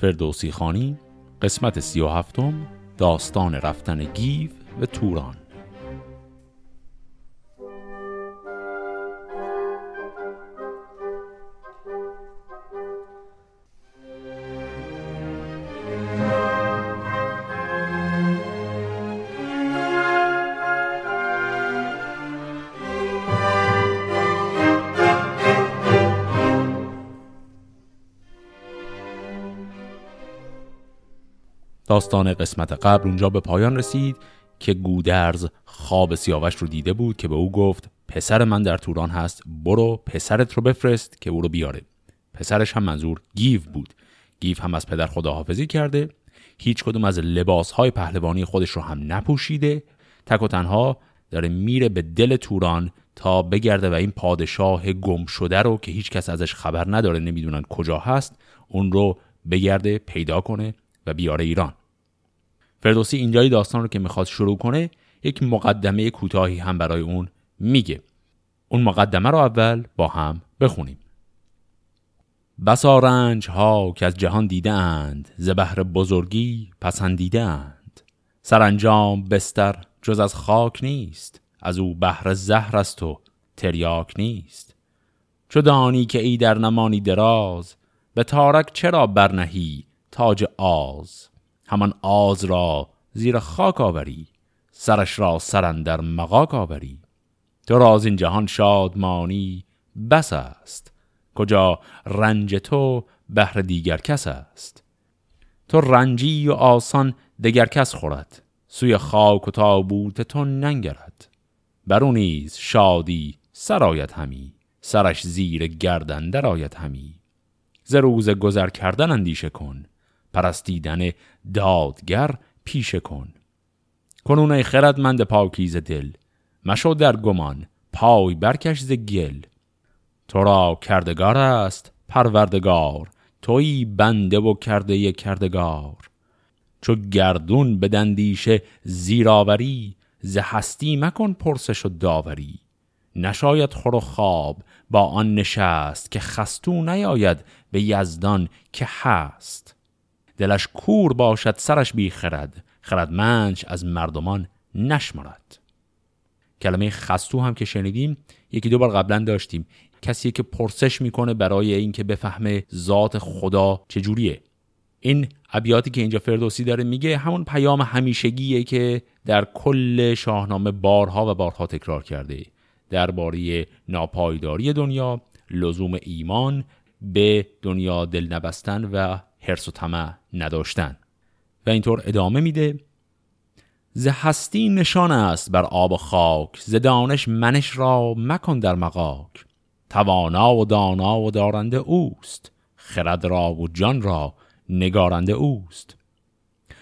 فردوسی خانی قسمت سی و هفتم داستان رفتن گیو و توران. داستان قسمت قبل اونجا به پایان رسید که گودرز خواب سیاوش رو دیده بود که به او گفت پسر من در توران هست برو پسرت رو بفرست که او رو بیاره. پسرش هم منظور گیو بود. گیو هم از پدر خداحافظی کرده. هیچ کدوم از لباس های پهلوانی خودش رو هم نپوشیده. تک و تنها داره میره به دل توران تا بگرده و این پادشاه گم شده رو که هیچ کس ازش خبر نداره نمی‌دونن کجا هست اون رو بگرده پیدا کنه. و بیاره ایران. فردوسی اینجای داستان رو که می‌خواد شروع کنه یک مقدمه کوتاهی هم برای اون میگه. اون مقدمه رو اول با هم بخونیم. بسا رنج ها که از جهان دیده اند ز بهر بزرگی پسندیده اند سرانجام بستر جز از خاک نیست از او بهر زهر است و تریاک نیست. چو دانی که ای در نمانی دراز به تارک چرا برنهی؟ تاج آز. همان آز را زیر خاک آوری سرش را سرندر مقاک آوری. تو راز این جهان شادمانی بس است. کجا رنج تو بهر دیگر کس است؟ تو رنجی و آسان دگر کس خورد. سوی خاک و تابوت تو ننگرد. برو نیز شادی سرایت همی. سرش زیر گردن درآید همی. ز روز گذر کردن اندیشه کن. پرستیدن دادگر پیشه کن. کنون ای خردمند پاکیز دل مشو در گمان پای برکش ز گل. تو را کردگار است پروردگار توی بنده و کرده کردگار. چو گردون به دندیش زیراوری ز هستی مکن پرسش و داوری. نشاید خور و خواب با آن نشست که خستو نیاید به یزدان که هست. دلش کور باشد سرش بی خرد. خردمنش از مردمان نشمرد. کلمه خستو هم که شنیدیم یکی دو بار قبلا داشتیم. کسی که پرسش می‌کنه برای اینکه بفهمه ذات خدا چجوریه. این ابیاتی که اینجا فردوسی داره میگه همون پیام همیشگیه که در کل شاهنامه بارها و بارها تکرار کرده. درباره ناپایداری دنیا لزوم ایمان به دنیا دل نبستن و حرس و طمع نداشتن. و اینطور ادامه میده ز هستی نشان است بر آب و خاک ز دانش منش را مکن در مقاک توانا و دانا و دارنده اوست خرد را و جان را نگارنده اوست.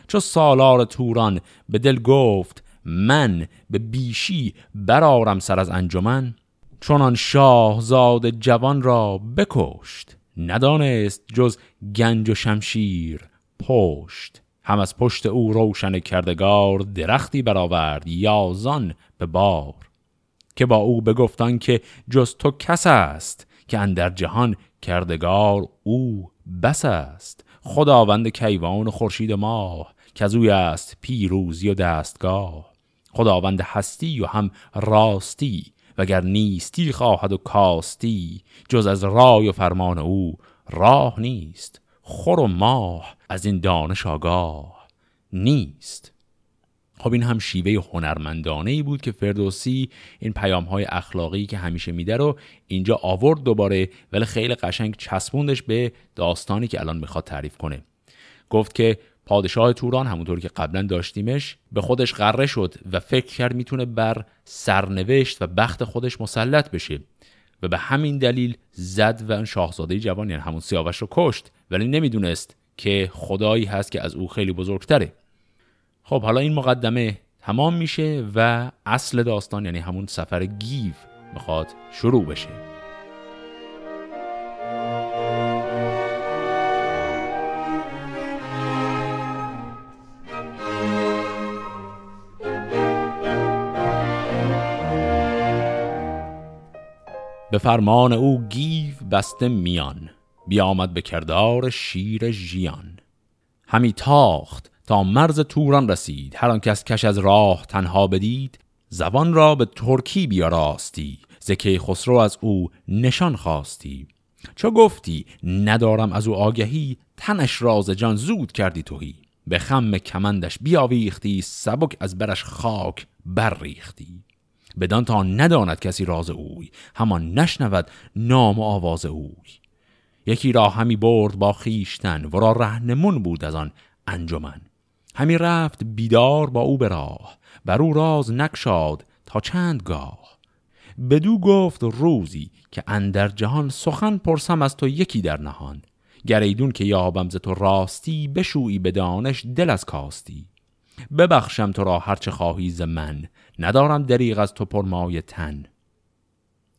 چو سالار توران به دل گفت من به بیشی برارم سر از انجمن چونان شاه زاد جوان را بکشت. ندانست جز گنج و شمشیر پشت. هم از پشت او روشن کردگار درختی برآورد یازان به بار. که با او بگفتان که جز تو کس است که اندر جهان کردگار او بس است. خداوند کیوان و خورشید ماه که از اوی است پیروزی و دستگاه. خداوند هستی و هم راستی وگر نیستی خواهد و کاستی جز از رای و فرمان او راه نیست. خور و ماه از این دانش آگاه نیست. خب این هم شیوه هنرمندانه ای بود که فردوسی این پیام های اخلاقی که همیشه میده رو اینجا آورد دوباره ولی خیلی قشنگ چسبوندش به داستانی که الان می‌خواد تعریف کنه. گفت که پادشاه توران همونطور که قبلا داشتیمش به خودش قره شد و فکر کرد می‌تونه بر سرنوشت و بخت خودش مسلط بشه و به همین دلیل زد و اون شاهزاده جوان یعنی همون سیاوش رو کشت. ولی نمی‌دونست که خدایی هست که از او خیلی بزرگتره. خب حالا این مقدمه تمام میشه و اصل داستان یعنی همون سفر گیو می‌خواد شروع بشه. به فرمان او گیو بسته میان بیامد به کردار شیر ژیان. همی تاخت تا مرز توران رسید هر آن کس کش از راه تنها بدید زبان را به ترکی بیاراستی زکی خسرو از او نشان خواستی. چو گفتی ندارم از او آگهی تنش راز جان زود کردی توهی به خم کمندش بیاویختی سبک از برش خاک برریختی. بدان تا نداند کسی راز اوی همان نشنود نام و آواز اوی. یکی را همی برد با خیشتن ورا رهنمون بود از آن انجمن. همی رفت بیدار با او به راه بر او راز نکشاد تا چند گاه بدو گفت روزی که اندر جهان سخن پرسم از تو یکی در نهان. گریدون که یابم ز تو راستی بشویی به دانش دل از کاستی. ببخشم تو را هرچه خواهی ز من. ندارم دریغ از تو پرمای تن.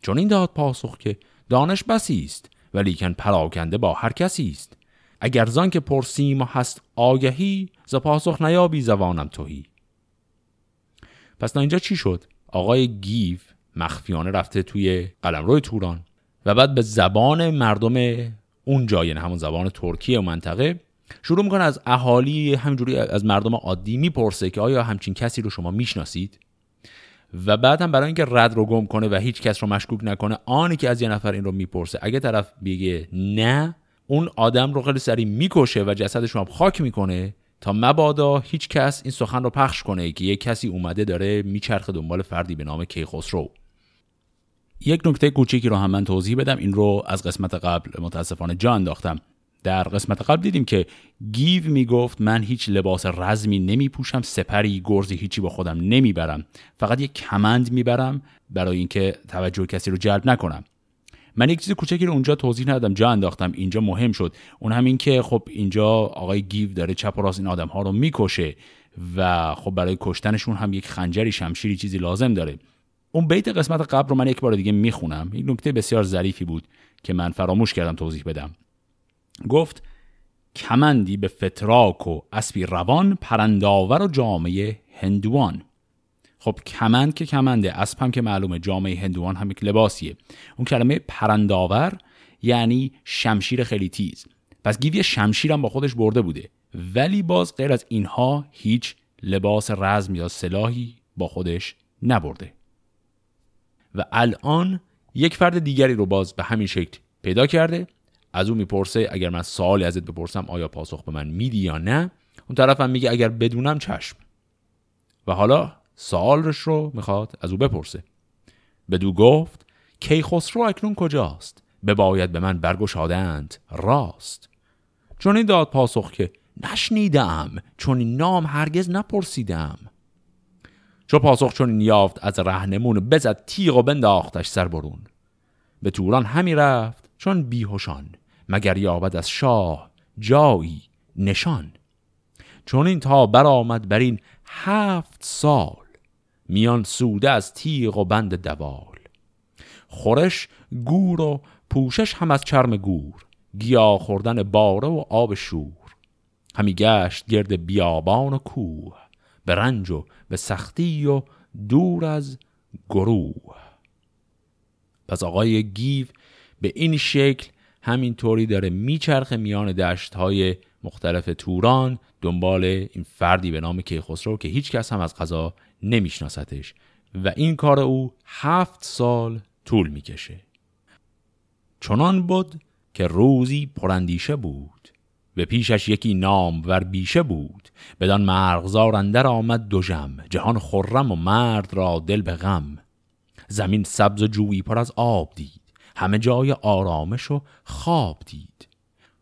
چون این داد پاسخ که دانش بسی است ولیکن پراکنده با هر کسی است. اگر زان که پرسیم و هست آگهی ز پاسخ نیابی زبانم توهی پس تا اینجا چی شد؟ آقای گیو مخفیانه رفته توی قلمرو توران و بعد به زبان مردم اون جای یعنی همون زبان ترکیه و منطقه شروع می‌کنه از اهالی همینجوری از مردم عادی می‌پرسه که آیا همچین کسی رو شما می‌شناسید؟ و بعد هم برای اینکه رد رو گم کنه و هیچ کس رو مشکوک نکنه آنی که از یه نفر این رو می‌پرسه. اگه طرف بگه نه اون آدم رو خیلی سریع می‌کشه و جسدش رو هم خاک می‌کنه تا مبادا هیچ کس این سخن رو پخش کنه که یک کسی اومده داره میچرخه دنبال فردی به نام کیخسرو. یک نکته کوچیکی رو هم من توضیح بدم این رو از قسمت قبل متاسفانه جا انداختم. در قسمت قبل دیدیم که گیو می‌گفت من هیچ لباس رزمی نمی پوشم سپری گرزی هیچی با خودم نمی‌برم. فقط یک کمند می‌برم برای اینکه توجه کسی رو جلب نکنم. من یک چیز کوچکی رو اونجا توضیح ندادم جا انداختم اینجا مهم شد. اون همین که خب اینجا آقای گیو داره چپ و راست این آدم ها رو می‌کشه و خب برای کشتنشون هم یک خنجری شمشیری چیزی لازم داره. اون بیت قسمت قبل رو من یک بار دیگه می‌خونم. این نکته بسیار ظریفی بود که من فراموش کردم توضیح بدم. گفت کمندی به فتراک و اسبی روان پرندآور و جامه هندوان. خب کمند که کمنده اسب هم که معلومه جامعه هندوان هم یک لباسیه. اون کلمه پرنداور یعنی شمشیر خیلی تیز. پس گیوی شمشیر هم با خودش برده بوده. ولی باز غیر از اینها هیچ لباس رزم یا سلاحی با خودش نبرده. و الان یک فرد دیگری رو باز به همین شکل پیدا کرده. از او می‌پرسه اگر من سوالی ازت بپرسم آیا پاسخ به من میدی یا نه؟ اون طرف هم میگه اگر بدونم چشم. و حالا سوالش رو می‌خواد از او بپرسه. بدو گفت کیخسرو اکنون کجاست؟ بباید به من برگشادند راست. چون این داد پاسخ که نشنیدم چون این نام هرگز نپرسیدم. چو پاسخ چون این یافت از رهنمون بزد تیغ و بنداختش سر برون. به توران همی رفت چون بیهوشان. مگر یابد از شاه جایی نشان؟ چون این تا برآمد بر این هفت سال میان سوده از تیغ و بند دوال. خورش گور و پوشش هم از چرم گور گیا خوردن باره و آب شور. همی گشت گرد بیابان و کوه به رنج و به سختی و دور از گروه. پس آقای گیو به این شکل همینطوری داره میچرخه میان دشت های مختلف توران دنبال این فردی به نام کیخسرو که هیچ کس هم از قضا نمیشناستش و این کار او هفت سال طول می‌کشه. چنان بود که روزی پرندیشه بود. به پیشش یکی نام ور بیشه بود. بدان مرغزار اندر آمد دو جم جهان خرم و مرد را دل به غم. زمین سبز و جویی پر از آب دید. همه جای آرامش و خواب دید.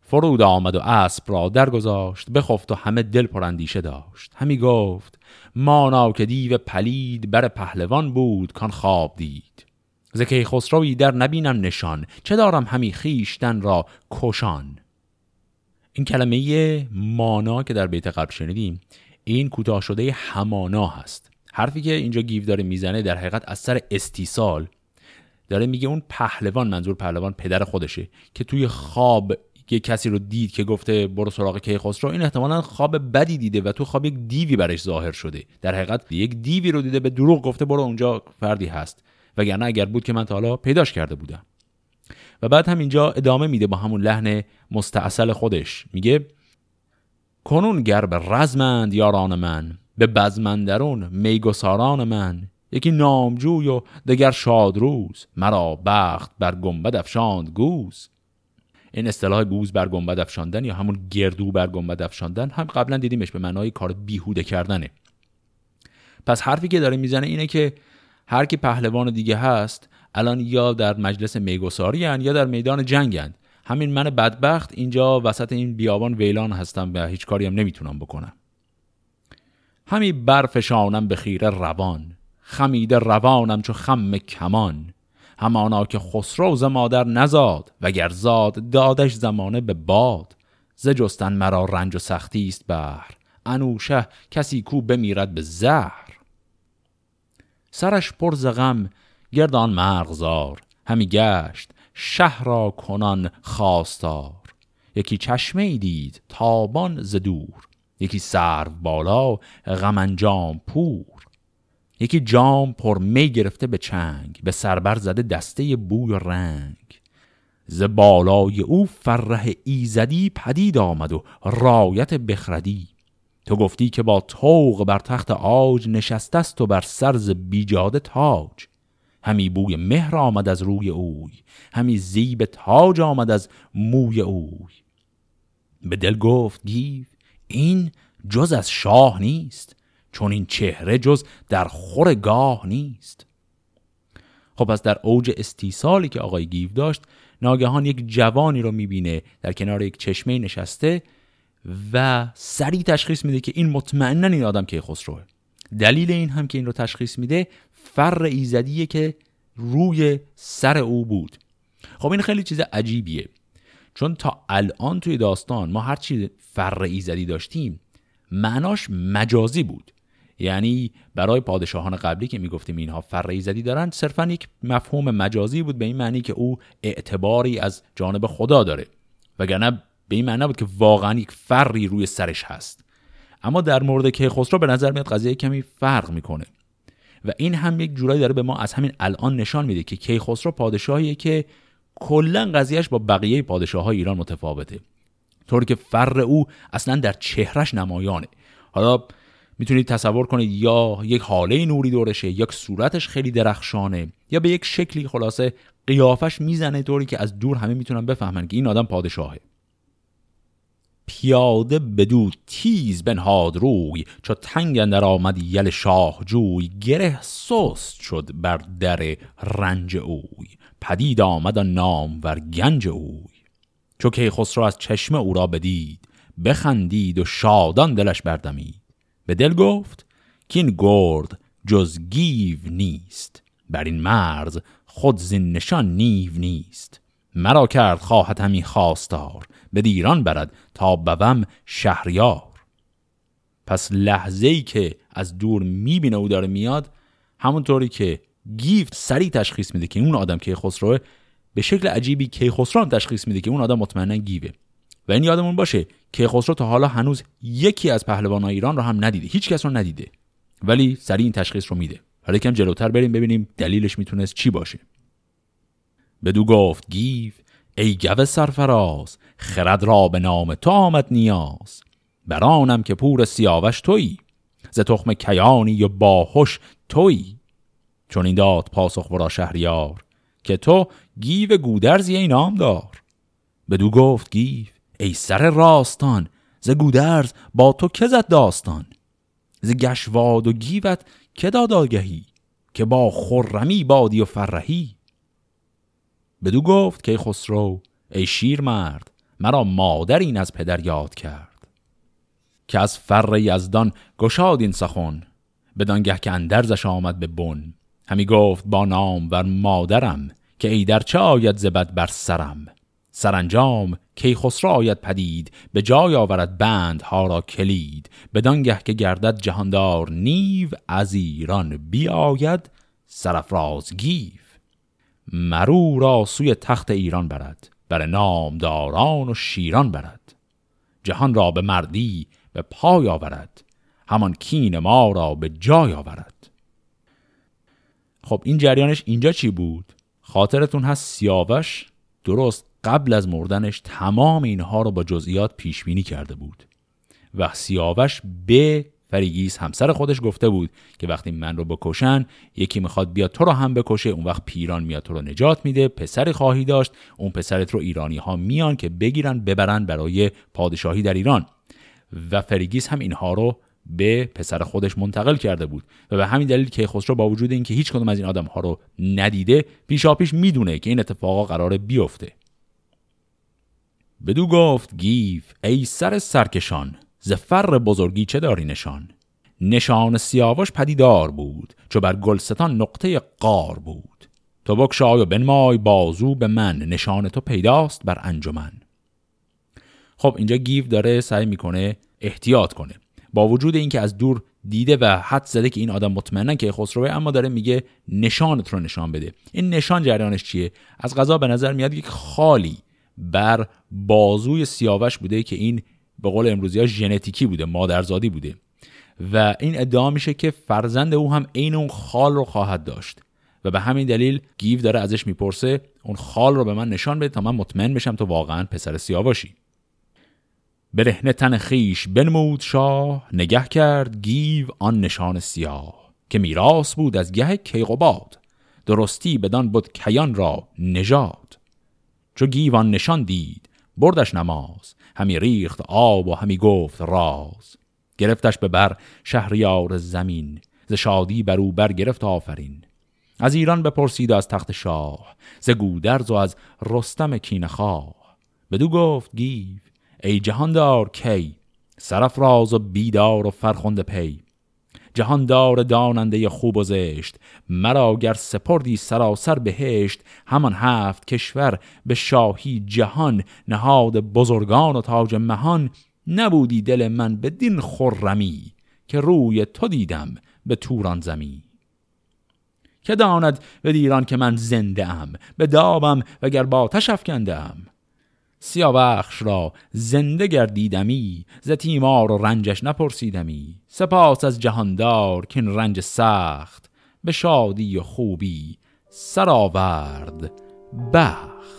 فرود آمد و اسب را درگذاشت بخفت و همه دل پرندیشه داشت. همی گفت مانا که دیو پلید بر پهلوان بود کان خواب دید. زکی خسروی در نبینم نشان چه دارم همی خیشتن را کشان. این کلمه مانا که در بیت قبل شنیدیم این کوتاه شده همانا هست. حرفی که اینجا گیو داره می‌زنه در حقیقت از سر استیصال. داره میگه اون پهلوان منظور پهلوان پدر خودشه که توی خواب یه کسی رو دید که گفته برو سراغ کیخسرو این احتمالا خواب بدی دیده و تو خواب یک دیوی برش ظاهر شده. در حقیقت یک دیوی رو دیده به دروغ گفته برو اونجا فردی هست. وگرنه اگر بود که من تا حالا پیداش کرده بودم. و بعد هم اینجا ادامه میده با همون لحن مستعصل خودش. میگه کنون گر به رزمند یاران من به بزمندرون میگساران من یکی نامجوی و دگر شادروز مرا بخت بر گنبد افشاند گوز. این اصطلاح گوز بر گنبد افشاندن یا همون گردو بر گنبد افشاندن هم قبلا دیدیمش به معنای کار بیهوده کردنه. پس حرفی که داره می‌زنه اینه که هر کی پهلوان دیگه هست الان یا در مجلس میگساری یا در میدان جنگند همین من بدبخت اینجا وسط این بیابان ویلان هستم و هیچ کاری هم نمی‌تونم بکنم. همی برفشانم به خیره روان. خمیده روانم چو خم کمان. همانا که خسرو ز مادر نزاد وگر زاد دادش زمانه به باد. ز جستن مرا رنج و سختی است بر انوشه کسی کو بمیرد به زهر. سرش پر ز غم گردان مرغزار همی گشت شهر را کنان خواستار. یکی چشمه ای دید تابان ز دور. یکی سرو بالا غم انجام پور. یکی جام پر می گرفته به چنگ به سربر زده دسته بوی و رنگ. ز بالای او فرح ایزدی پدید آمد و رایت بخردی. تو گفتی که با توق بر تخت آج نشسته است و بر سرز بیجاده تاج. همی بوی مهر آمد از روی اوی همی زیب تاج آمد از موی اوی. به دل گفت گیو این جز از شاه نیست. چون این چهره جز در خور گاه نیست. خب پس در اوج استیصالی که آقای گیو داشت ناگهان یک جوانی رو می‌بینه در کنار یک چشمه نشسته و سریع تشخیص میده که این مطمئنا این آدم که خسروه. دلیل این هم که این رو تشخیص میده فر ایزدیه که روی سر او بود. خب این خیلی چیز عجیبیه. چون تا الان توی داستان ما هرچی فر ایزدی داشتیم معناش مجازی بود. یعنی برای پادشاهان قبلی که می‌گفتیم اینها فر ایزدی دارن صرفا یک مفهوم مجازی بود به این معنی که او اعتباری از جانب خدا داره وگرنه به این معنی بود که واقعا یک فری روی سرش هست. اما در مورد کیخسرو به نظر میاد قضیه کمی فرق می‌کنه. و این هم یک جورایی داره به ما از همین الان نشان میده که کیخسرو پادشاهیه که کلا قضیهش با بقیه پادشاه های ایران متفاوته. طوری که فر او اصلا در چهرش نمایانه. حالا می‌تونید تصور کنید یا یک حاله نوری دورشه یک صورتش خیلی درخشانه یا به یک شکلی خلاصه قیافش می‌زنه طوری که از دور همه می‌تونن بفهمن که این آدم پادشاهه. پیاده بدو تیز بنهاد روی چو تنگ اندر آمد یل شاه جوی گره سست شد بر در رنج اوی. پدید آمد نام ور گنج اوی. چو که خسرو از چشم او را بدید بخندید و شادان دلش بردمید. به دل گفت که این گرد جز گیو نیست. بر این مرز خود زین نشان نیو نیست. مرا کرد خواهد همی خواستار. به دیران برد تا بوم شهریار. پس لحظه ای که از دور می‌بینه او داره میاد همونطوری که گیفت سریع تشخیص میده که اون آدم که خسروه به شکل عجیبی کیخسرو تشخیص میده که اون آدم مطمئنا گیوه. و این یادمون باشه کیخسرو تا حالا هنوز یکی از پهلوانان ایران رو هم ندیده. هیچ کس رو ندیده. ولی سریع این تشخیص رو میده. حالا یکم جلوتر بریم ببینیم دلیلش می‌تونست چی باشه. بدو گفت گیو ای گوه سرفراز خرد را به نام تو آمد نیاز. برانم که پور سیاوش تویی. ز تخم کیانی و باهوش تویی. چون این داد پاسخ ورا شهریار که تو گیو گودرزی ای نام دار بدو گفت گیو ای سر راستان ز گودرز با تو که زد داستان؟ ز گشواد و گیوت که داد آگهی که با خرمی بادی و فرهی؟ بدو گفت که خسرو ای شیر مرد مرا مادر این از پدر یاد کرد. که از فر یزدان گشاد این سخن بدانگه که اندرزش آمد به بن. همی گفت با نام و مادرم که ای در چه آید زبد بر سرم؟ سرانجام کی خسرو آید پدید به جای آورد بند ها را کلید. بدانگه که گردد جهاندار نیو از ایران بیاید سرفراز گیو. مرو را سوی تخت ایران برد بر نامداران و شیران برد. جهان را به مردی به پای آورد همان کین ما را به جای آورد. خب این جریانش اینجا چی بود؟ خاطرتون هست سیاوش درست قبل از مردنش تمام اینها رو با جزئیات پیش بینی کرده بود و سیاوش به فریگیس همسر خودش گفته بود که وقتی من رو بکشن یکی می‌خواد بیاد تو رو هم بکشه اون وقت پیران میاد تو رو نجات میده پسری خواهی داشت اون پسرت رو ایرانی ها میان که بگیرن ببرن برای پادشاهی در ایران. و فریگیس هم اینها رو به پسر خودش منتقل کرده بود و به همین دلیل کیخسرو با وجود اینکه هیچ کدوم از این آدم ها رو ندیده پیشاپیش می‌دونه که این اتفاقا قراره بیفته. بدو گفت گیو ای سر سرکشان ز بزرگی چه داری نشان؟ نشان سیاوش پدیدار بود چو بر گلستان نقطه قار بود. تو بکشای و بنمای بازو به من نشان تو پیداست بر انجمن. خب اینجا گیف داره سعی می‌کنه احتیاط کنه. با وجود اینکه از دور دیده و حد زده که این آدم مطمئنا که خسروه اما داره میگه نشانت رو نشان بده. این نشان جریانش چیه؟ از غذا به نظر میاد یک خالی. بر بازوی سیاوش بوده که این به قول امروزی ها ژنتیکی بوده مادرزادی بوده. و این ادعا میشه که فرزند او هم عین اون خال رو خواهد داشت. و به همین دلیل گیو داره ازش می‌پرسه اون خال رو به من نشان بده تا من مطمئن بشم تو واقعا پسر سیاوشی. برهنه تن خیش بنمود شاه نگه کرد گیو آن نشان سیاه که میراث بود از گه کیقوباد درستی بدان بد کیان را نژاد. چو گیو آن نشان دید بردش نماز همی ریخت آب و همی گفت راز. گرفتش به بر شهریار زمین ز شادی بر او بر گرفت آفرین. از ایران بپرسید از تخت شاه ز گودرز و از رستم کینخواه بدو گفت گیو ای جهاندار کی سرافراز و بیدار و فرخنده پی. جهاندار داننده خوب و زشت. مرا گر سپردی سراسر بهشت همان هفت کشور به شاهی جهان نهاد بزرگان و تاج مهان. نبودی دل من به دین خرمی که روی تو دیدم به توران زمی. که داند به دیران که من زنده ام به دابم وگر با افکنده ام سیاوخش را زنده گردیدمی ز تیمار و رنجش نپرسیدمی. سپاس از جهاندار که رنج سخت به شادی و خوبی سرآورد بخت.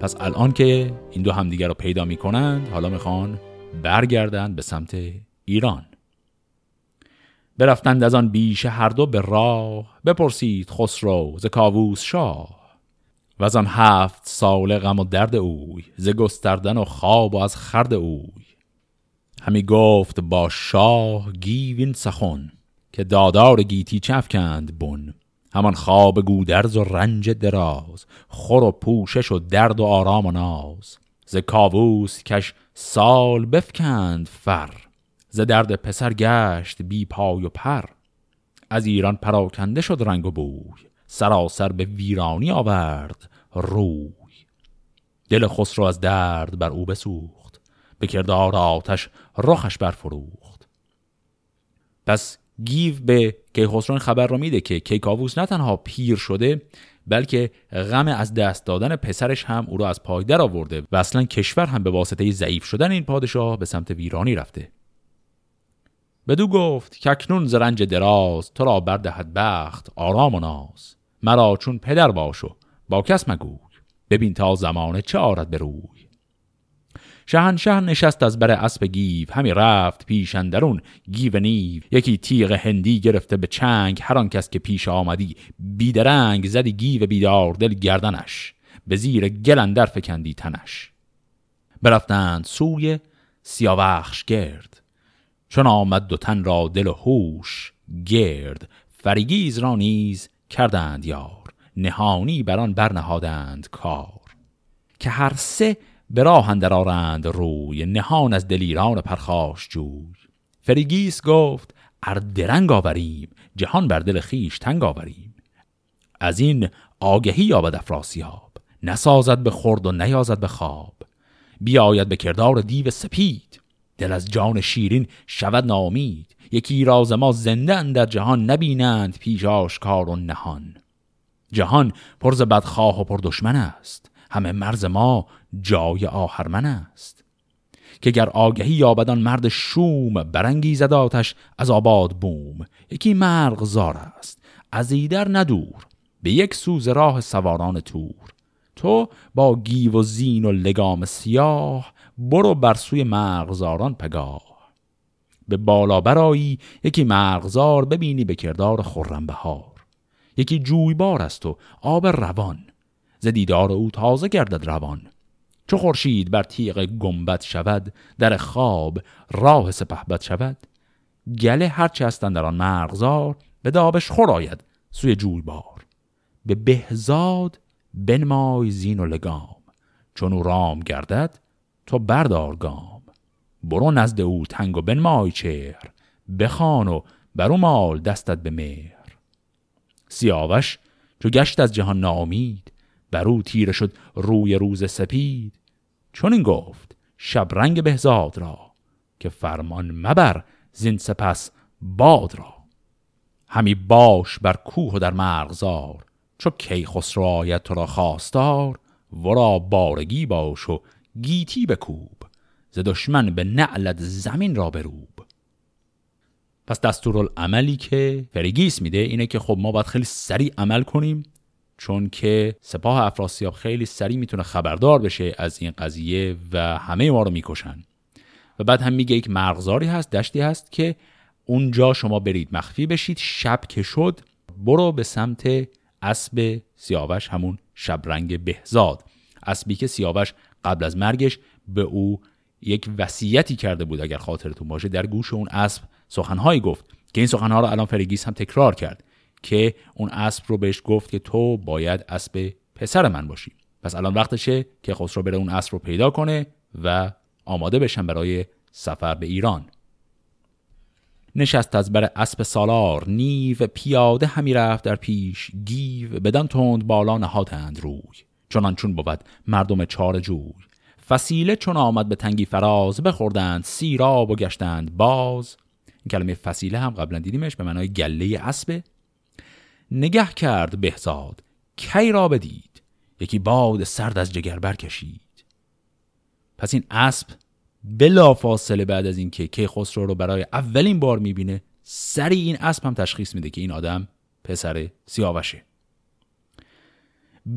پس الان که این دو همدیگر رو پیدا می کنند حالا می‌خوان برگردند به سمت ایران. برفتند از آن بیشه هر دو به راه بپرسید خسرو ز کاووس شاه. و از آن هفت سال غم و درد اوی ز گستردن و خواب و از خرد اوی. همی گفت با شاه گیوین سخن که دادار گیتی چفکند بن؟ همان خواب گودرز و رنج دراز خور و پوشش و درد و آرام و ناز. ز کاووس کش سال بفکند فر ز درد پسر گشت بی پای و پر. از ایران پراکنده شد رنگ و بوی سراسر به ویرانی آورد روی. دل خسرو از درد بر او بسوخت به کردار آتش رخش برفروخت. پس گیو به کیخسرو خبر رو میده که کیکاووس نه تنها پیر شده بلکه غم از دست دادن پسرش هم او را از پای در آورده و اصلا کشور هم به واسطه ضعیف شدن این پادشاه به سمت ویرانی رفته. بدو گفت کاکنون ز رنج دراز تو را بردهد بخت آرام و ناز. مرا چون پدر باش و با کس مگوی. ببین تا زمانه چه آرد به روی. شهنشه نشست از بر اسب گیو همی رفت پیش اندرون گیو نیو. یکی تیغ هندی گرفته به چنگ هر آن کس که پیش آمدی بیدرنگ زدی گیو بیدار دل گردنش. به زیر گل اندر فکندی تنش. برفتند سوی سیاوخش گرد. چون آمد دو تن را دل و هوش گرد. فریگیز را نیز کردند یار. نهانی بران برنهادند کار. که هر سه به راه اندر روی نهان از دلیران پرخاش جوی. فریگیس گفت ار درنگ آوریم جهان بر دل خیش تنگ آوریم. از این آگهی یابد افراسیاب نسازد به خورد و نیازد به خواب. بیاید به کردار دیو سپید دل از جان شیرین شود نامید یکی راز ما زنده در جهان نبینند پیش آشکار و نهان. جهان پرز بدخواه و پر دشمن است. همه مرز ما جای آهرمن است. که گر آگهی یابدان مرد شوم برنگی زداتش از آباد بوم. یکی مرغزار است از ایدر ندور به یک سوز راه سواران تور. تو با گیو و زین و لگام سیاه برو بر سوی مرغزاران پگاه. به بالا برایی یکی مرغزار ببینی به کردار خرم بهار. یکی جویبار است و آب روان. ز دیدار او تازه گردد روان. چو خورشید بر تیغ گنبد شود در خواب راه سپهبد شود. گله هرچه هستند در آن مرغزار به دابش خور آید سوی جویبار به بهزاد بنمای زین و لگام. چون او رام گردد تو بردار گام. برو نزد او تنگ و بنمای چهر. بخوان و برو مال دستت به مهر. سیاوش چو گشت از جهان ناامید بر او تیره شد روی روز سپید. چون این گفت شبرنگ بهزاد را که فرمان مبر زین سپس باد را. همی باش بر کوه و در مرغزار چو کی خسرو آید تو را خواستار ورا بارگی باش و گیتی بکوب ز دشمن به نعلت زمین را بروب. پس دستورالعملی که فریگیس میده اینه که خب ما باید خیلی سریع عمل کنیم چون که سپاه افراسیاب خیلی سریع می‌تونه خبردار بشه از این قضیه و همه ما رو می‌کشن. و بعد هم میگه یک مرغزاری هست دشتی هست که اونجا شما برید مخفی بشید شب که شد برو به سمت اسب سیاوش همون شبرنگ بهزاد. اسبی که سیاوش قبل از مرگش به او یک وصیتی کرده بود اگر خاطرتون باشه در گوش اون اسب سخنهایی گفت که این سخنها رو الان فرگیس هم تکرار کرد. که اون اسب رو بهش گفت که تو باید اسب پسر من باشی. پس الان وقتشه که خسرو بره اون اسب رو پیدا کنه و آماده بشن برای سفر به ایران. نشست از بر اسب سالار نیو پیاده همی رفت در پیش گیو بدان تند بالا نهادند روی. چنان چون بود مردم چار جوی. فسیله چون آمد به تنگی فراز بخوردند سیراب و گشتند باز. این کلمه فسیله هم قبلا دیدیمش به معنای گله اسب. نگه کرد بهزاد کی را بدید؟ یکی باد سرد از جگر برکشید. پس این اسب بلا فاصله بعد از اینکه کی خسرو رو برای اولین بار می‌بینه سری این اسب هم تشخیص میده که این آدم پسر سیاوشه.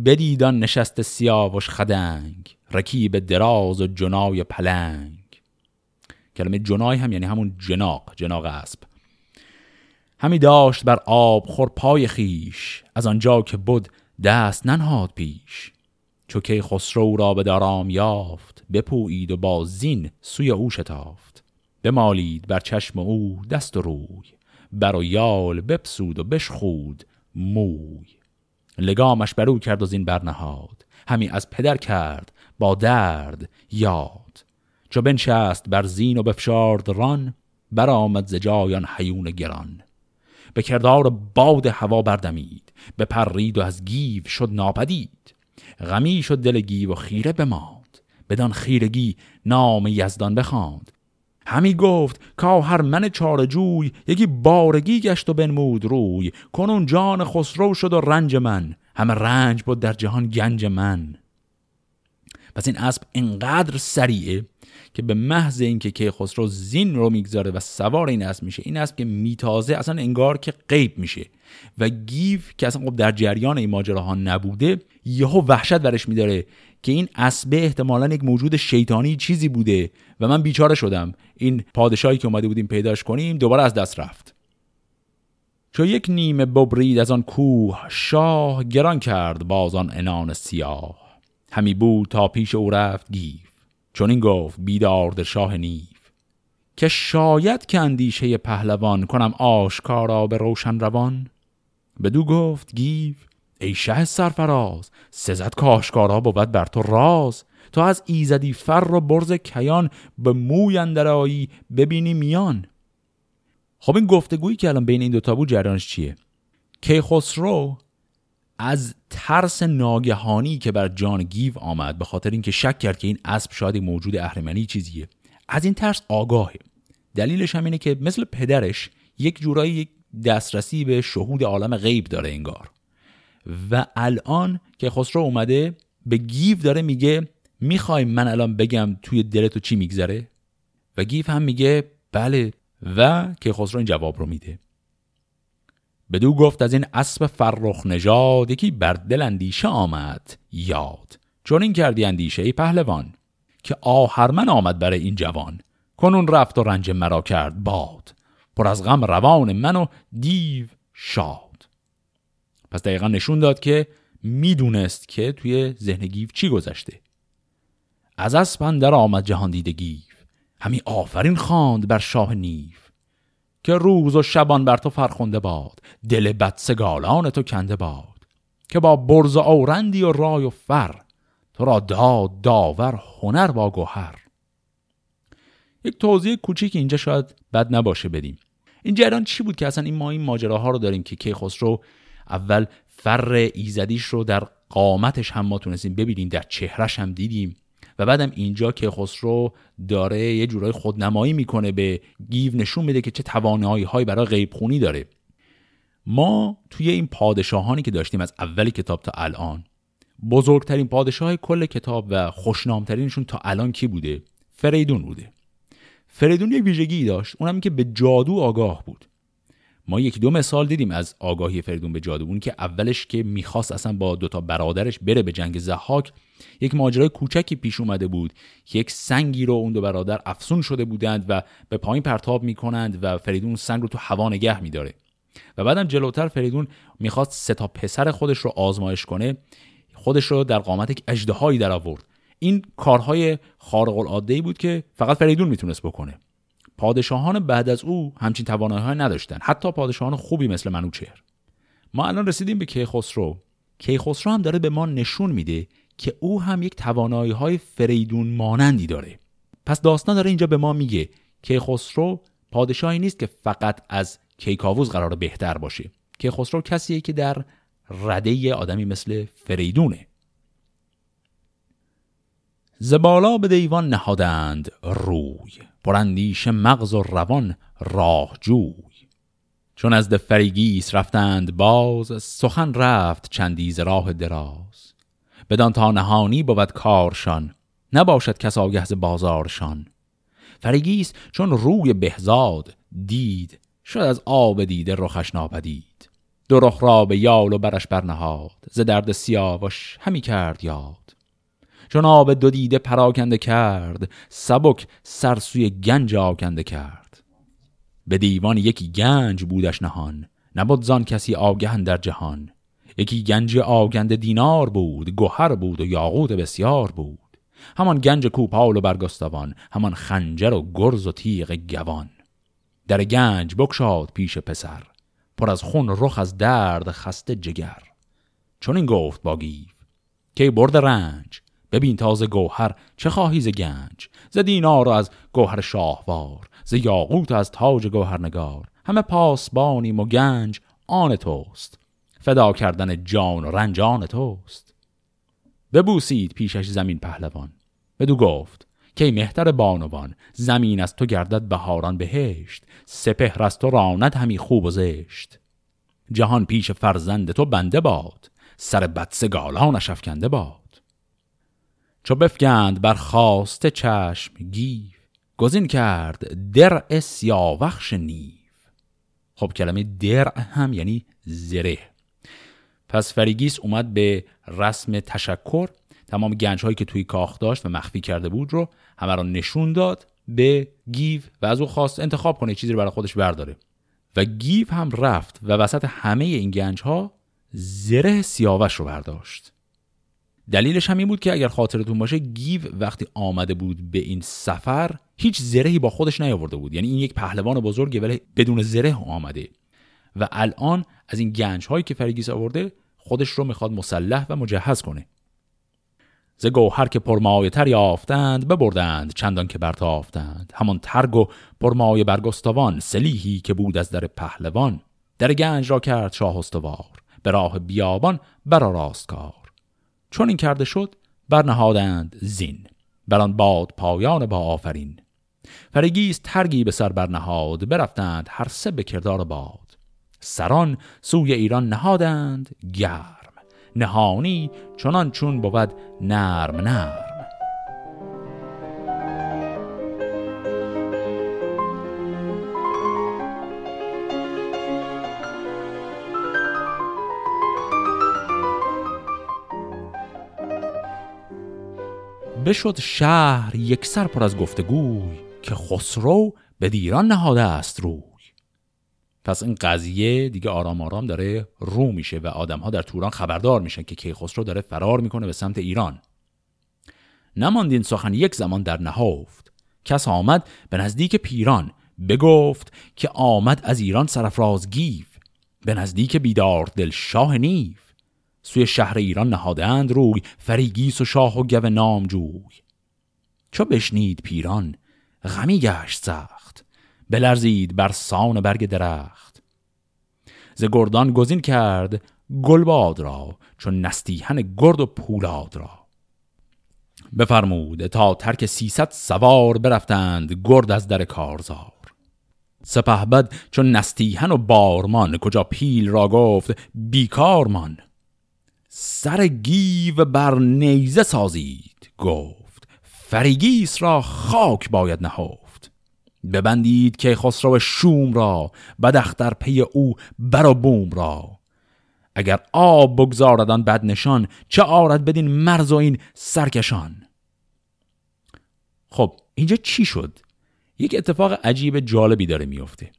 بدیدان نشست سیاوش خدنگ رکیب دراز و جنای پلنگ. کلمه جنای هم یعنی همون جناق جناق اسب. همی داشت بر آب خور پای خیش از آنجا که بود دست ننهاد پیش. چو خسرو را به دارام یافت بپویید و با زین سوی او شتافت. بمالید بر چشم او دست و روی بر و یال بپسود و بشخود موی. لگامش برو کرد و زین برنهاد همی از پدر کرد با درد یاد. چو بنشست بر زین و بفشارد ران برآمد ز جایان حیون گران. به کردار باد هوا بردمید به پرید و از گیو شد ناپدید. غمی شد دل گیو و خیره بماند بدان خیرگی نام یزدان بخواند. همی گفت که هر من چارجوی یکی بارگی گشت و بنمود روی. کنون جان خسرو شد و رنج من همه رنج بود در جهان گنج من. پس این اسب اینقدر سریعه که به محض اینکه که خسرو زین رو می‌گذاره و سوار این اسب میشه این اسب که میتازه اصلا انگار که غیب میشه و گیف که اصلا خب در جریان این ماجراها نبوده یهو وحشت برش میداره که این اسبه احتمالا یک موجود شیطانی چیزی بوده و من بیچاره شدم. این پادشاهی که اومده بودیم پیداش کنیم دوباره از دست رفت. چو یک نیمه ببرید از آن کوه شاه گران کرد بازان انان سیاه. همی بود تا پیش او رفت گیو. چنین گفت بیدار دل شاه نیو که شاید که اندیشه پهلوان کنم آشکارا به روشن روان؟ بدو گفت گیو ای شه سرفراز سزد آشکارا بود بر تو راز. تو از ایزدی فر و برز کیان به موی اندر آیی ببینی میان. خب این گفتگویی که الان بین این دوتا بود جریانش چیه؟ کیخسرو از ترس ناگهانی که بر جان گیو آمد به خاطر اینکه شک کرد که این اسب شاید موجود اهریمنی چیزیه. از این ترس آگاهه. دلیلش هم اینه که مثل پدرش یک جورایی یک دسترسی به شهود عالم غیب داره انگار. و الان که خسرو اومده به گیو داره میگه می‌خوای من الان بگم توی دلتو چی میگذره؟ و گیو هم میگه بله. و که خسرو این جواب رو میده. بدو گفت از این اسب فرخ نژاد یکی بر دل اندیشه آمد یاد. چون این کردی اندیشه ای پهلوان که آهرمن آمد برای این جوان. کنون رفت و رنج مرا کرد باد. پر از غم روان من و دیو شاد. پس دقیقا نشون داد که می‌دونست که توی ذهن گیو چی گذشته. از اسپن در آمد جهان دیده گیو. همی آفرین خواند بر شاه نیف که روز و شبان بر تو فرخنده باد دل بدسگالان تو کنده باد. که با برز و اورندی و رای و فر تو را داد داور هنر با گوهر. یک توضیح کوچیک اینجا شاید بد نباشه بدیم این جریان چی بود که اصلا این ما این ماجراها رو داریم که کیخسرو اول فر ایزدیش رو در قامتش هم ما تونستیم ببینیم در چهرش هم دیدیم. و بعدم اینجا که خسرو داره یه جورای خودنمایی می‌کنه به گیو نشون میده که چه توانایی هایی برای غیبخونی داره. ما توی این پادشاهانی که داشتیم از اولی کتاب تا الان بزرگترین پادشاه کل کتاب و خوشنامترینشون تا الان کی بوده؟ فریدون بوده. فریدون یک ویژگی داشت اونم که به جادو آگاه بود. ما یک دو مثال دیدیم از آگاهی فریدون به جادو. که اولش که می‌خواست اصلا با دوتا برادرش بره به جنگ زحاک یک ماجرای کوچکی پیش اومده بود. که یک سنگی رو اون دو برادر افسون شده بودند و به پایین پرتاب می‌کنند و فریدون سنگ رو تو هوا نگه میداره. و بعدم جلوتر فریدون می‌خواست سه تا پسر خودش رو آزمایش کنه خودش رو در قامت یک اژدهایی در آورد این کارهای خارق العاده بود که فقط فریدون می‌تونست بکنه. پادشاهان بعد از او همچین توانایی نداشتن حتی پادشاهان خوبی مثل منوچهر ما الان رسیدیم به کیخسرو. کیخسرو هم داره به ما نشون میده که او هم یک توانایی های فریدون مانندی داره. پس داستان داره اینجا به ما میگه کیخسرو پادشاهی نیست که فقط از کیکاووز قرار بهتر باشه. کیخسرو کسیه که در رده آدمی مثل فریدونه. زبالا به دیوان نهادند روی پراندیش مغز و روان راه جوی چون از فرنگیس رفتند باز سخن رفت چندی ز راه دراز. بدان تا نهانی بود کارشان نباشد کس آگه ز بازارشان. فرنگیس چون روی بهزاد دید شد از آب دیده رخش ناپدید. دو رخ را به یال و برش برنهاد ز درد سیاوش همی کرد یاد. چو آب دو دیده پراکنده کرد سبک سر سوی گنج آکنده کرد. به دیوان یکی گنج بودش نهان نبود زان کسی آگهن در جهان. یکی گنج آگند دینار بود گوهر بود و یاقوت بسیار بود. همان گنج کوپال و برگستوان همان خنجر و گرز و تیغ گوان. در گنج بکشاد پیش پسر پر از خون رخ از درد خسته جگر. چون این گفت با گیف که برد رنج؟ ببین تازه گوهر چه خواهی ز گنج ز دینار از گوهر شاهوار ز یاقوت از تاج گوهرنگار. همه پاسبانیم و گنج آن توست فدا کردن جان و رنج آن توست. ببوسید پیشش زمین پهلوان بدو گفت که مهتر بانوان زمین از تو گردد بهاران بهشت سپهر از تو راند همی خوب و زشت. جهان پیش فرزند تو بنده باد سر بدسگالانش افکنده باد. چو بفگند بر خواسته چشم گیف گزین کرد درع سیاوخش نیف خب کلمه درع هم یعنی زره. پس فرنگیس اومد به رسم تشکر تمام گنج هایی که توی کاخ داشت و مخفی کرده بود رو همه را نشون داد به گیو و از او خواست انتخاب کنه چیزی رو برای خودش برداره. و گیو هم رفت و وسط همه این گنج ها زره سیاوش رو برداشت. دلیلش هم این بود که اگر خاطرتون باشه گیو وقتی آمده بود به این سفر هیچ زرهی با خودش نیاورده بود. یعنی این یک پهلوان بزرگه ولی بدون زره آمده. و الان از این گنج هایی که فریگیس آورده خودش رو می‌خواد مسلح و مجهز کنه. ز گوهر که پرمایه تر یافتند ببردند چندان که برتافتند. همان ترگ و پرمایه برگستوان سلیحی که بود از در پهلوان. در گنج را کرد شاه استوار. به راه بیابان برا راست کار چون این کرده شد برنهادند زین بران باد پایان با آفرین. فرگیز ترگی به سر برنهاد برفتند هر سه به کردار باد. سران سوی ایران نهادند گرم نهانی چنان چون بود نرم نرم. بشد شهر یک سر پر از گفتگوی که خسرو به دیران نهاده است روی. پس این قضیه دیگه آرام آرام داره رو میشه و آدم ها در توران خبردار میشن که کیخسرو داره فرار می‌کنه به سمت ایران. نماندین سخن یک زمان در نهافت. کس آمد به نزدیک پیران بگفت که آمد از ایران سرفراز گیف به نزدیک بیدار دل شاه نیف. سوی شهر ایران نهادند روی فریگیس و شاه و گو نامجوی. چو بشنید پیران غمی گشت سخت بلرزید بر سان برگ درخت. ز گردان گزین کرد گلباد را چون نستیهن گرد و پولاد را. بفرمود تا ترک سیصد سوار برفتند گرد از در کارزار. سپهبد چون نستیهن و بارمان کجا پیل را گفت بیکارمان. سر گیو بر نیزه سازید گفت فرنگیس را خاک باید نهفت. ببندید کیخسرو شوم را بداختر پی او بر و بوم را. اگر آب بگذارد آن بد نشان چه آرد بدین مرز و این سرکشان؟ خب اینجا چی شد؟ یک اتفاق عجیب جالبی داره میفته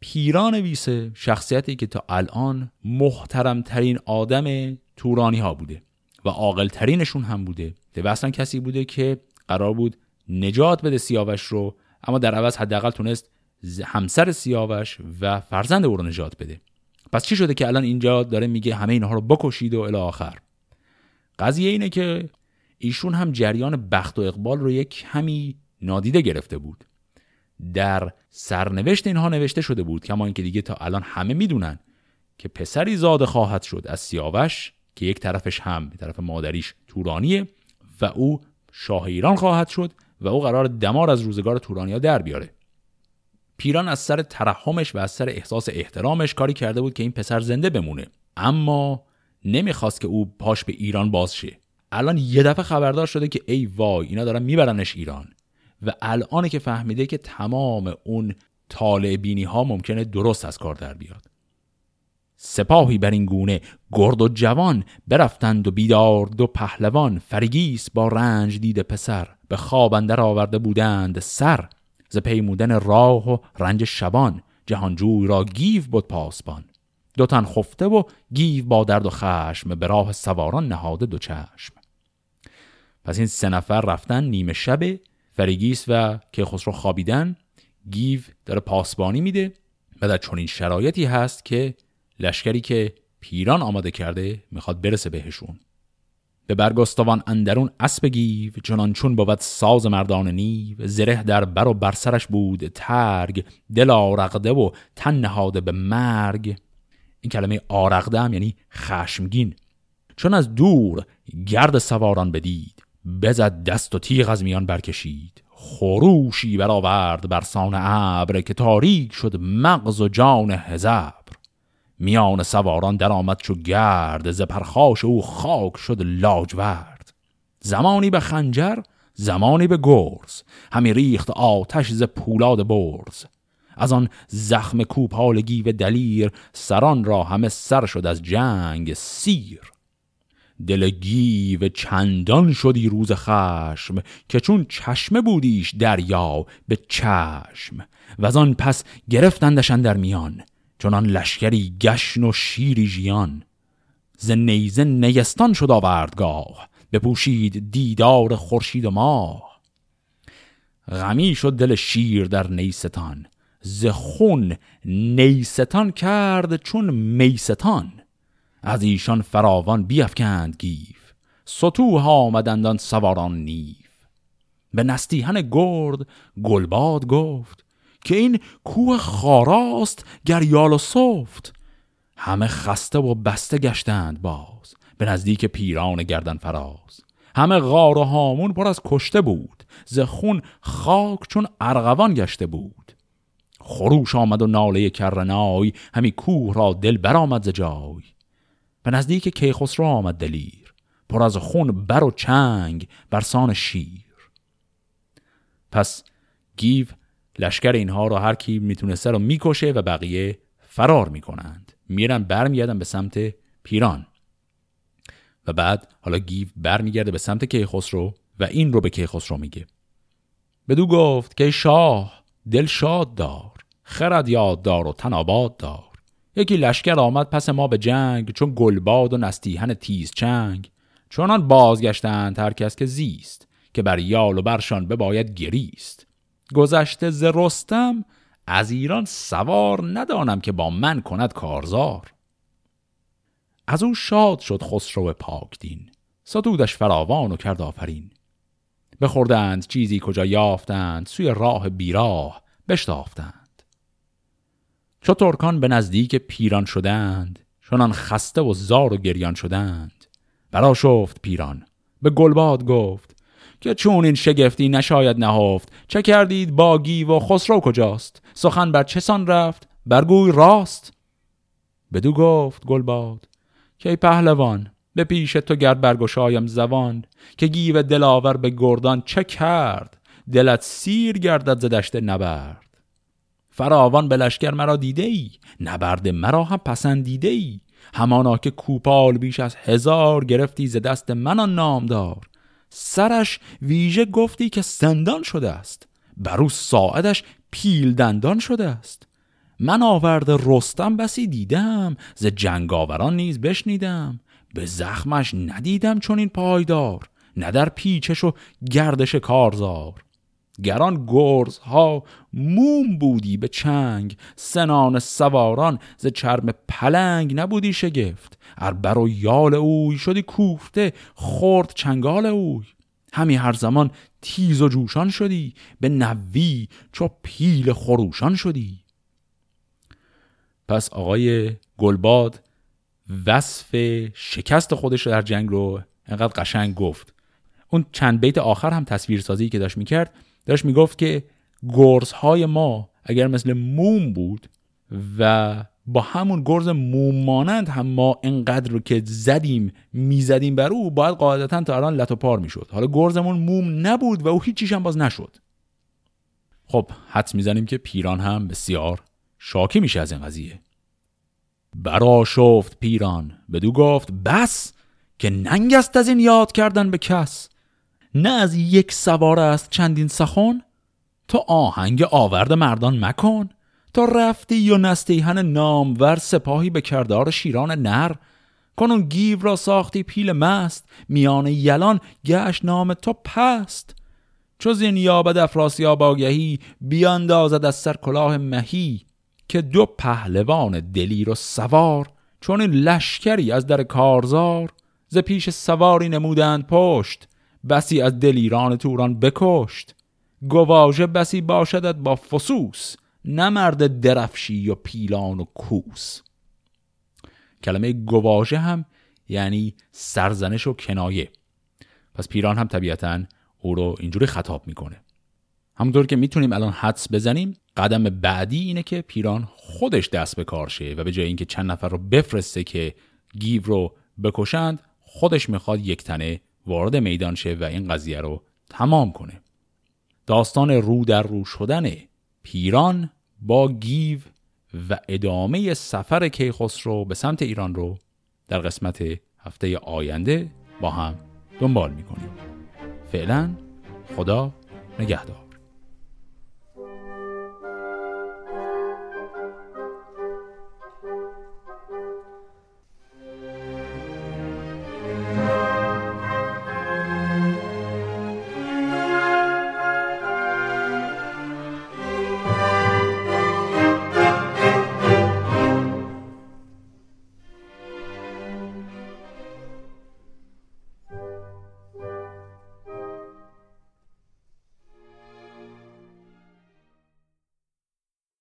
پیران ویسه شخصیتی که تا الان محترم ترین آدم تورانی ها بوده و عاقل ترینشون هم بوده. و اصلا کسی بوده که قرار بود نجات بده سیاوش رو اما در عوض حداقل تونست همسر سیاوش و فرزند او رو نجات بده. پس چی شده که الان اینجا داره میگه همه اینها رو بکشید و الی آخر؟ قضیه اینه که ایشون هم جریان بخت و اقبال رو یک کمی نادیده گرفته بود. در سرنوشت اینها نوشته شده بود کما اینکه دیگه تا الان همه می‌دونن که پسری زاده خواهد شد از سیاوش که یک طرفش هم به طرف مادریش تورانیه و او شاه ایران خواهد شد و او قرار دمار از روزگار تورانیا در بیاره. پیران از سر ترحمش و از سر احساس احترامش کاری کرده بود که این پسر زنده بمونه. اما نمی‌خواست که او پاش به ایران باز شه الان یه دفعه خبردار شده که ای وای اینا دارن میبرنش ایران. و الان که فهمیده که تمام اون طالع بینی ها ممکنه درست از کار در بیاد. سپاهی بر این گونه گرد و جوان برفتند و بیدار دو پهلوان فرگیس با رنج دید پسر به خواب اندر آورده بودند سر. ز پیمودن راه و رنج شبان جهانجوی را گیو بود پاسبان دو تن خفته و گیو با درد و خشم به راه سواران نهاده دو چشم. پس این سه نفر رفتن نیمه شب فرنگیس و کیخسرو خوابیدن گیو داره پاسبانی میده و در چنین شرایطی هست که لشکری که پیران آماده کرده می‌خواد برسه بهشون. به برگستوان اندرون اسب گیو چنان چون بود ساز مردان نیو. زره در بر و بر سرش بود ترگ دل ارغنده و تن نهاده به مرگ. این کلمه ارغنده هم یعنی خشمگین. چون از دور گرد سواران بدید بزد دست و تیغ از میان برکشید. خروشی برآورد بر سان ابر که تاریک شد مغز و جان هزبر میان سواران درآمد چو گرد ز پرخاش او خاک شد لاجورد. زمانی به خنجر زمانی به گرز همی ریخت آتش ز پولاد برز. از آن زخم کوپالگی و دلیر سران را همه سر شد از جنگ سیر. دل گیو چندان شدی روز خشم که چون چشمه بودیش دریا به چشم. و از آن پس گرفتندشن در میان چنان لشکری گشن و شیری ژیان. ز نیزه نیستان شد آوردگاه بپوشید دیدار خورشید و ماه. غمی شد دل شیر در نیستان ز خون نیستان کرد چون میستان. از ایشان فراوان بیافکند گیف سطوح آمدندان سواران نیف. به نستیهن گرد گلباد گفت که این کوه خاراست گریال و صفت همه خسته و بسته گشتند باز به نزدیک پیران گردن فراز. همه غار و هامون پر از کشته بود ز خون خاک چون ارغوان گشته بود. خروش آمد و ناله کرنای همی کوه را دل برآمد ز جای. به نزدیک کیخسرو آمد دلیر پر از خون بر و چنگ برسان شیر. پس گیو لشکر اینها رو هر کی می‌تونسته رو می‌کشه و بقیه فرار می‌کنند. میرن برمیگردن به سمت پیران. و بعد حالا گیو برمیگرده به سمت کیخسرو و این رو به کیخسرو میگه. بدو گفت که شاه دل شاد دار خرد یاد دار و تناباد دار. یکی لشکر آمد پس ما به جنگ چون گلباد و نستیهن تیز چنگ. چونان بازگشتند هر کس که زیست که بر یال و برشان بباید گریست. گذشته ز رستم از ایران سوار ندانم که با من کند کارزار. از او شاد شد خسرو پاک دین ستودش فراوان و کرد آفرین. بخوردند چیزی کجا یافتند سوی راه بیراه بشتافتند. چو ترکان به نزدیک پیران شدند چنان خسته و زار و گریان شدند. برا شفت پیران به گلباد گفت که چون این شگفتی نشاید نهفت چه کردید با گیو و خسرو کجاست؟ سخن بر چسان رفت؟ برگوی راست؟ بدو گفت گلباد که پهلوان به پیش تو گر برگشایم زبان که گیو دلاور به گردان چه کرد؟ دلت سیر گردد ز دشت نبرد. فراوان به لشکر مرا دیده ای نبرد مرا هم پسندیده ای همانا که کوپال بیش از هزار گرفتی ز دست من آن نامدار. سرش ویژه گفتی که سندان شده است. برو ساعدش پیل دندان شده است. من آورده رستم بسی دیدم ز جنگاوران نیز بشنیدم. به زخمش ندیدم چون این پایدار نه در پیچش و گردش کارزار. گران گرز ها موم بودی به چنگ سنان سواران ز چرم پلنگ نبودی شگفت. ار و یال اوی شدی کوفته خورد چنگال اوی. همی هر زمان تیز و جوشان شدی به نوی چو پیل خروشان شدی. پس آقای گلباد وصف شکست خودش در جنگ رو انقدر قشنگ گفت. اون چند بیت آخر هم تصویرسازی که داشت می‌کرد داشت می‌گفت که گرزهای ما اگر مثل موم بود و با همون گرز موم مانند هم ما انقدر رو که زدیم می‌زدیم بر او باید قاعدتا تا الان لط و پار می‌شد. حالا گرزمون موم نبود و او هیچیش هم باز نشد. خب حدس می‌زنیم که پیران هم بسیار شاکی میشه از این قضیه. برا شفت پیران بدو گفت بس که ننگ است از این یاد کردن به کس. نه از یک سوار است چندین سخن تو آهنگ آورد مردان مکن. تا رفتی و نستیهن نامور سپاهی به کردار شیران نر. کنون گیو را ساختی پیل مست میان یلان گشت نام تو پست. چو زین یابد افراسیاب آگهی بیاندازد از سر کلاه مهی. که دو پهلوان دلیر و سوار چون این لشکری از در کارزار. ز پیش سواری نمودند پشت بسی از دلیران توران بکشت. گواژه بسی باشدت با فسوس. نمرد درفشی و پیلان و کوس. کلمه گواژه هم یعنی سرزنش و کنایه. پس پیران هم طبیعتا او رو اینجوری خطاب می‌کنه. همونطور که می‌تونیم الان حدس بزنیم قدم بعدی اینه که پیران خودش دست به کار شه و به جای اینکه چند نفر رو بفرسته که گیو رو بکشند خودش می‌خواد یک تنه وارد میدان شه و این قضیه رو تمام کنه. داستان رو در رو شدن پیران با گیو و ادامه سفر کیخسرو به سمت ایران رو در قسمت هفته آینده با هم دنبال می‌کنیم. فعلا خدا نگهدار.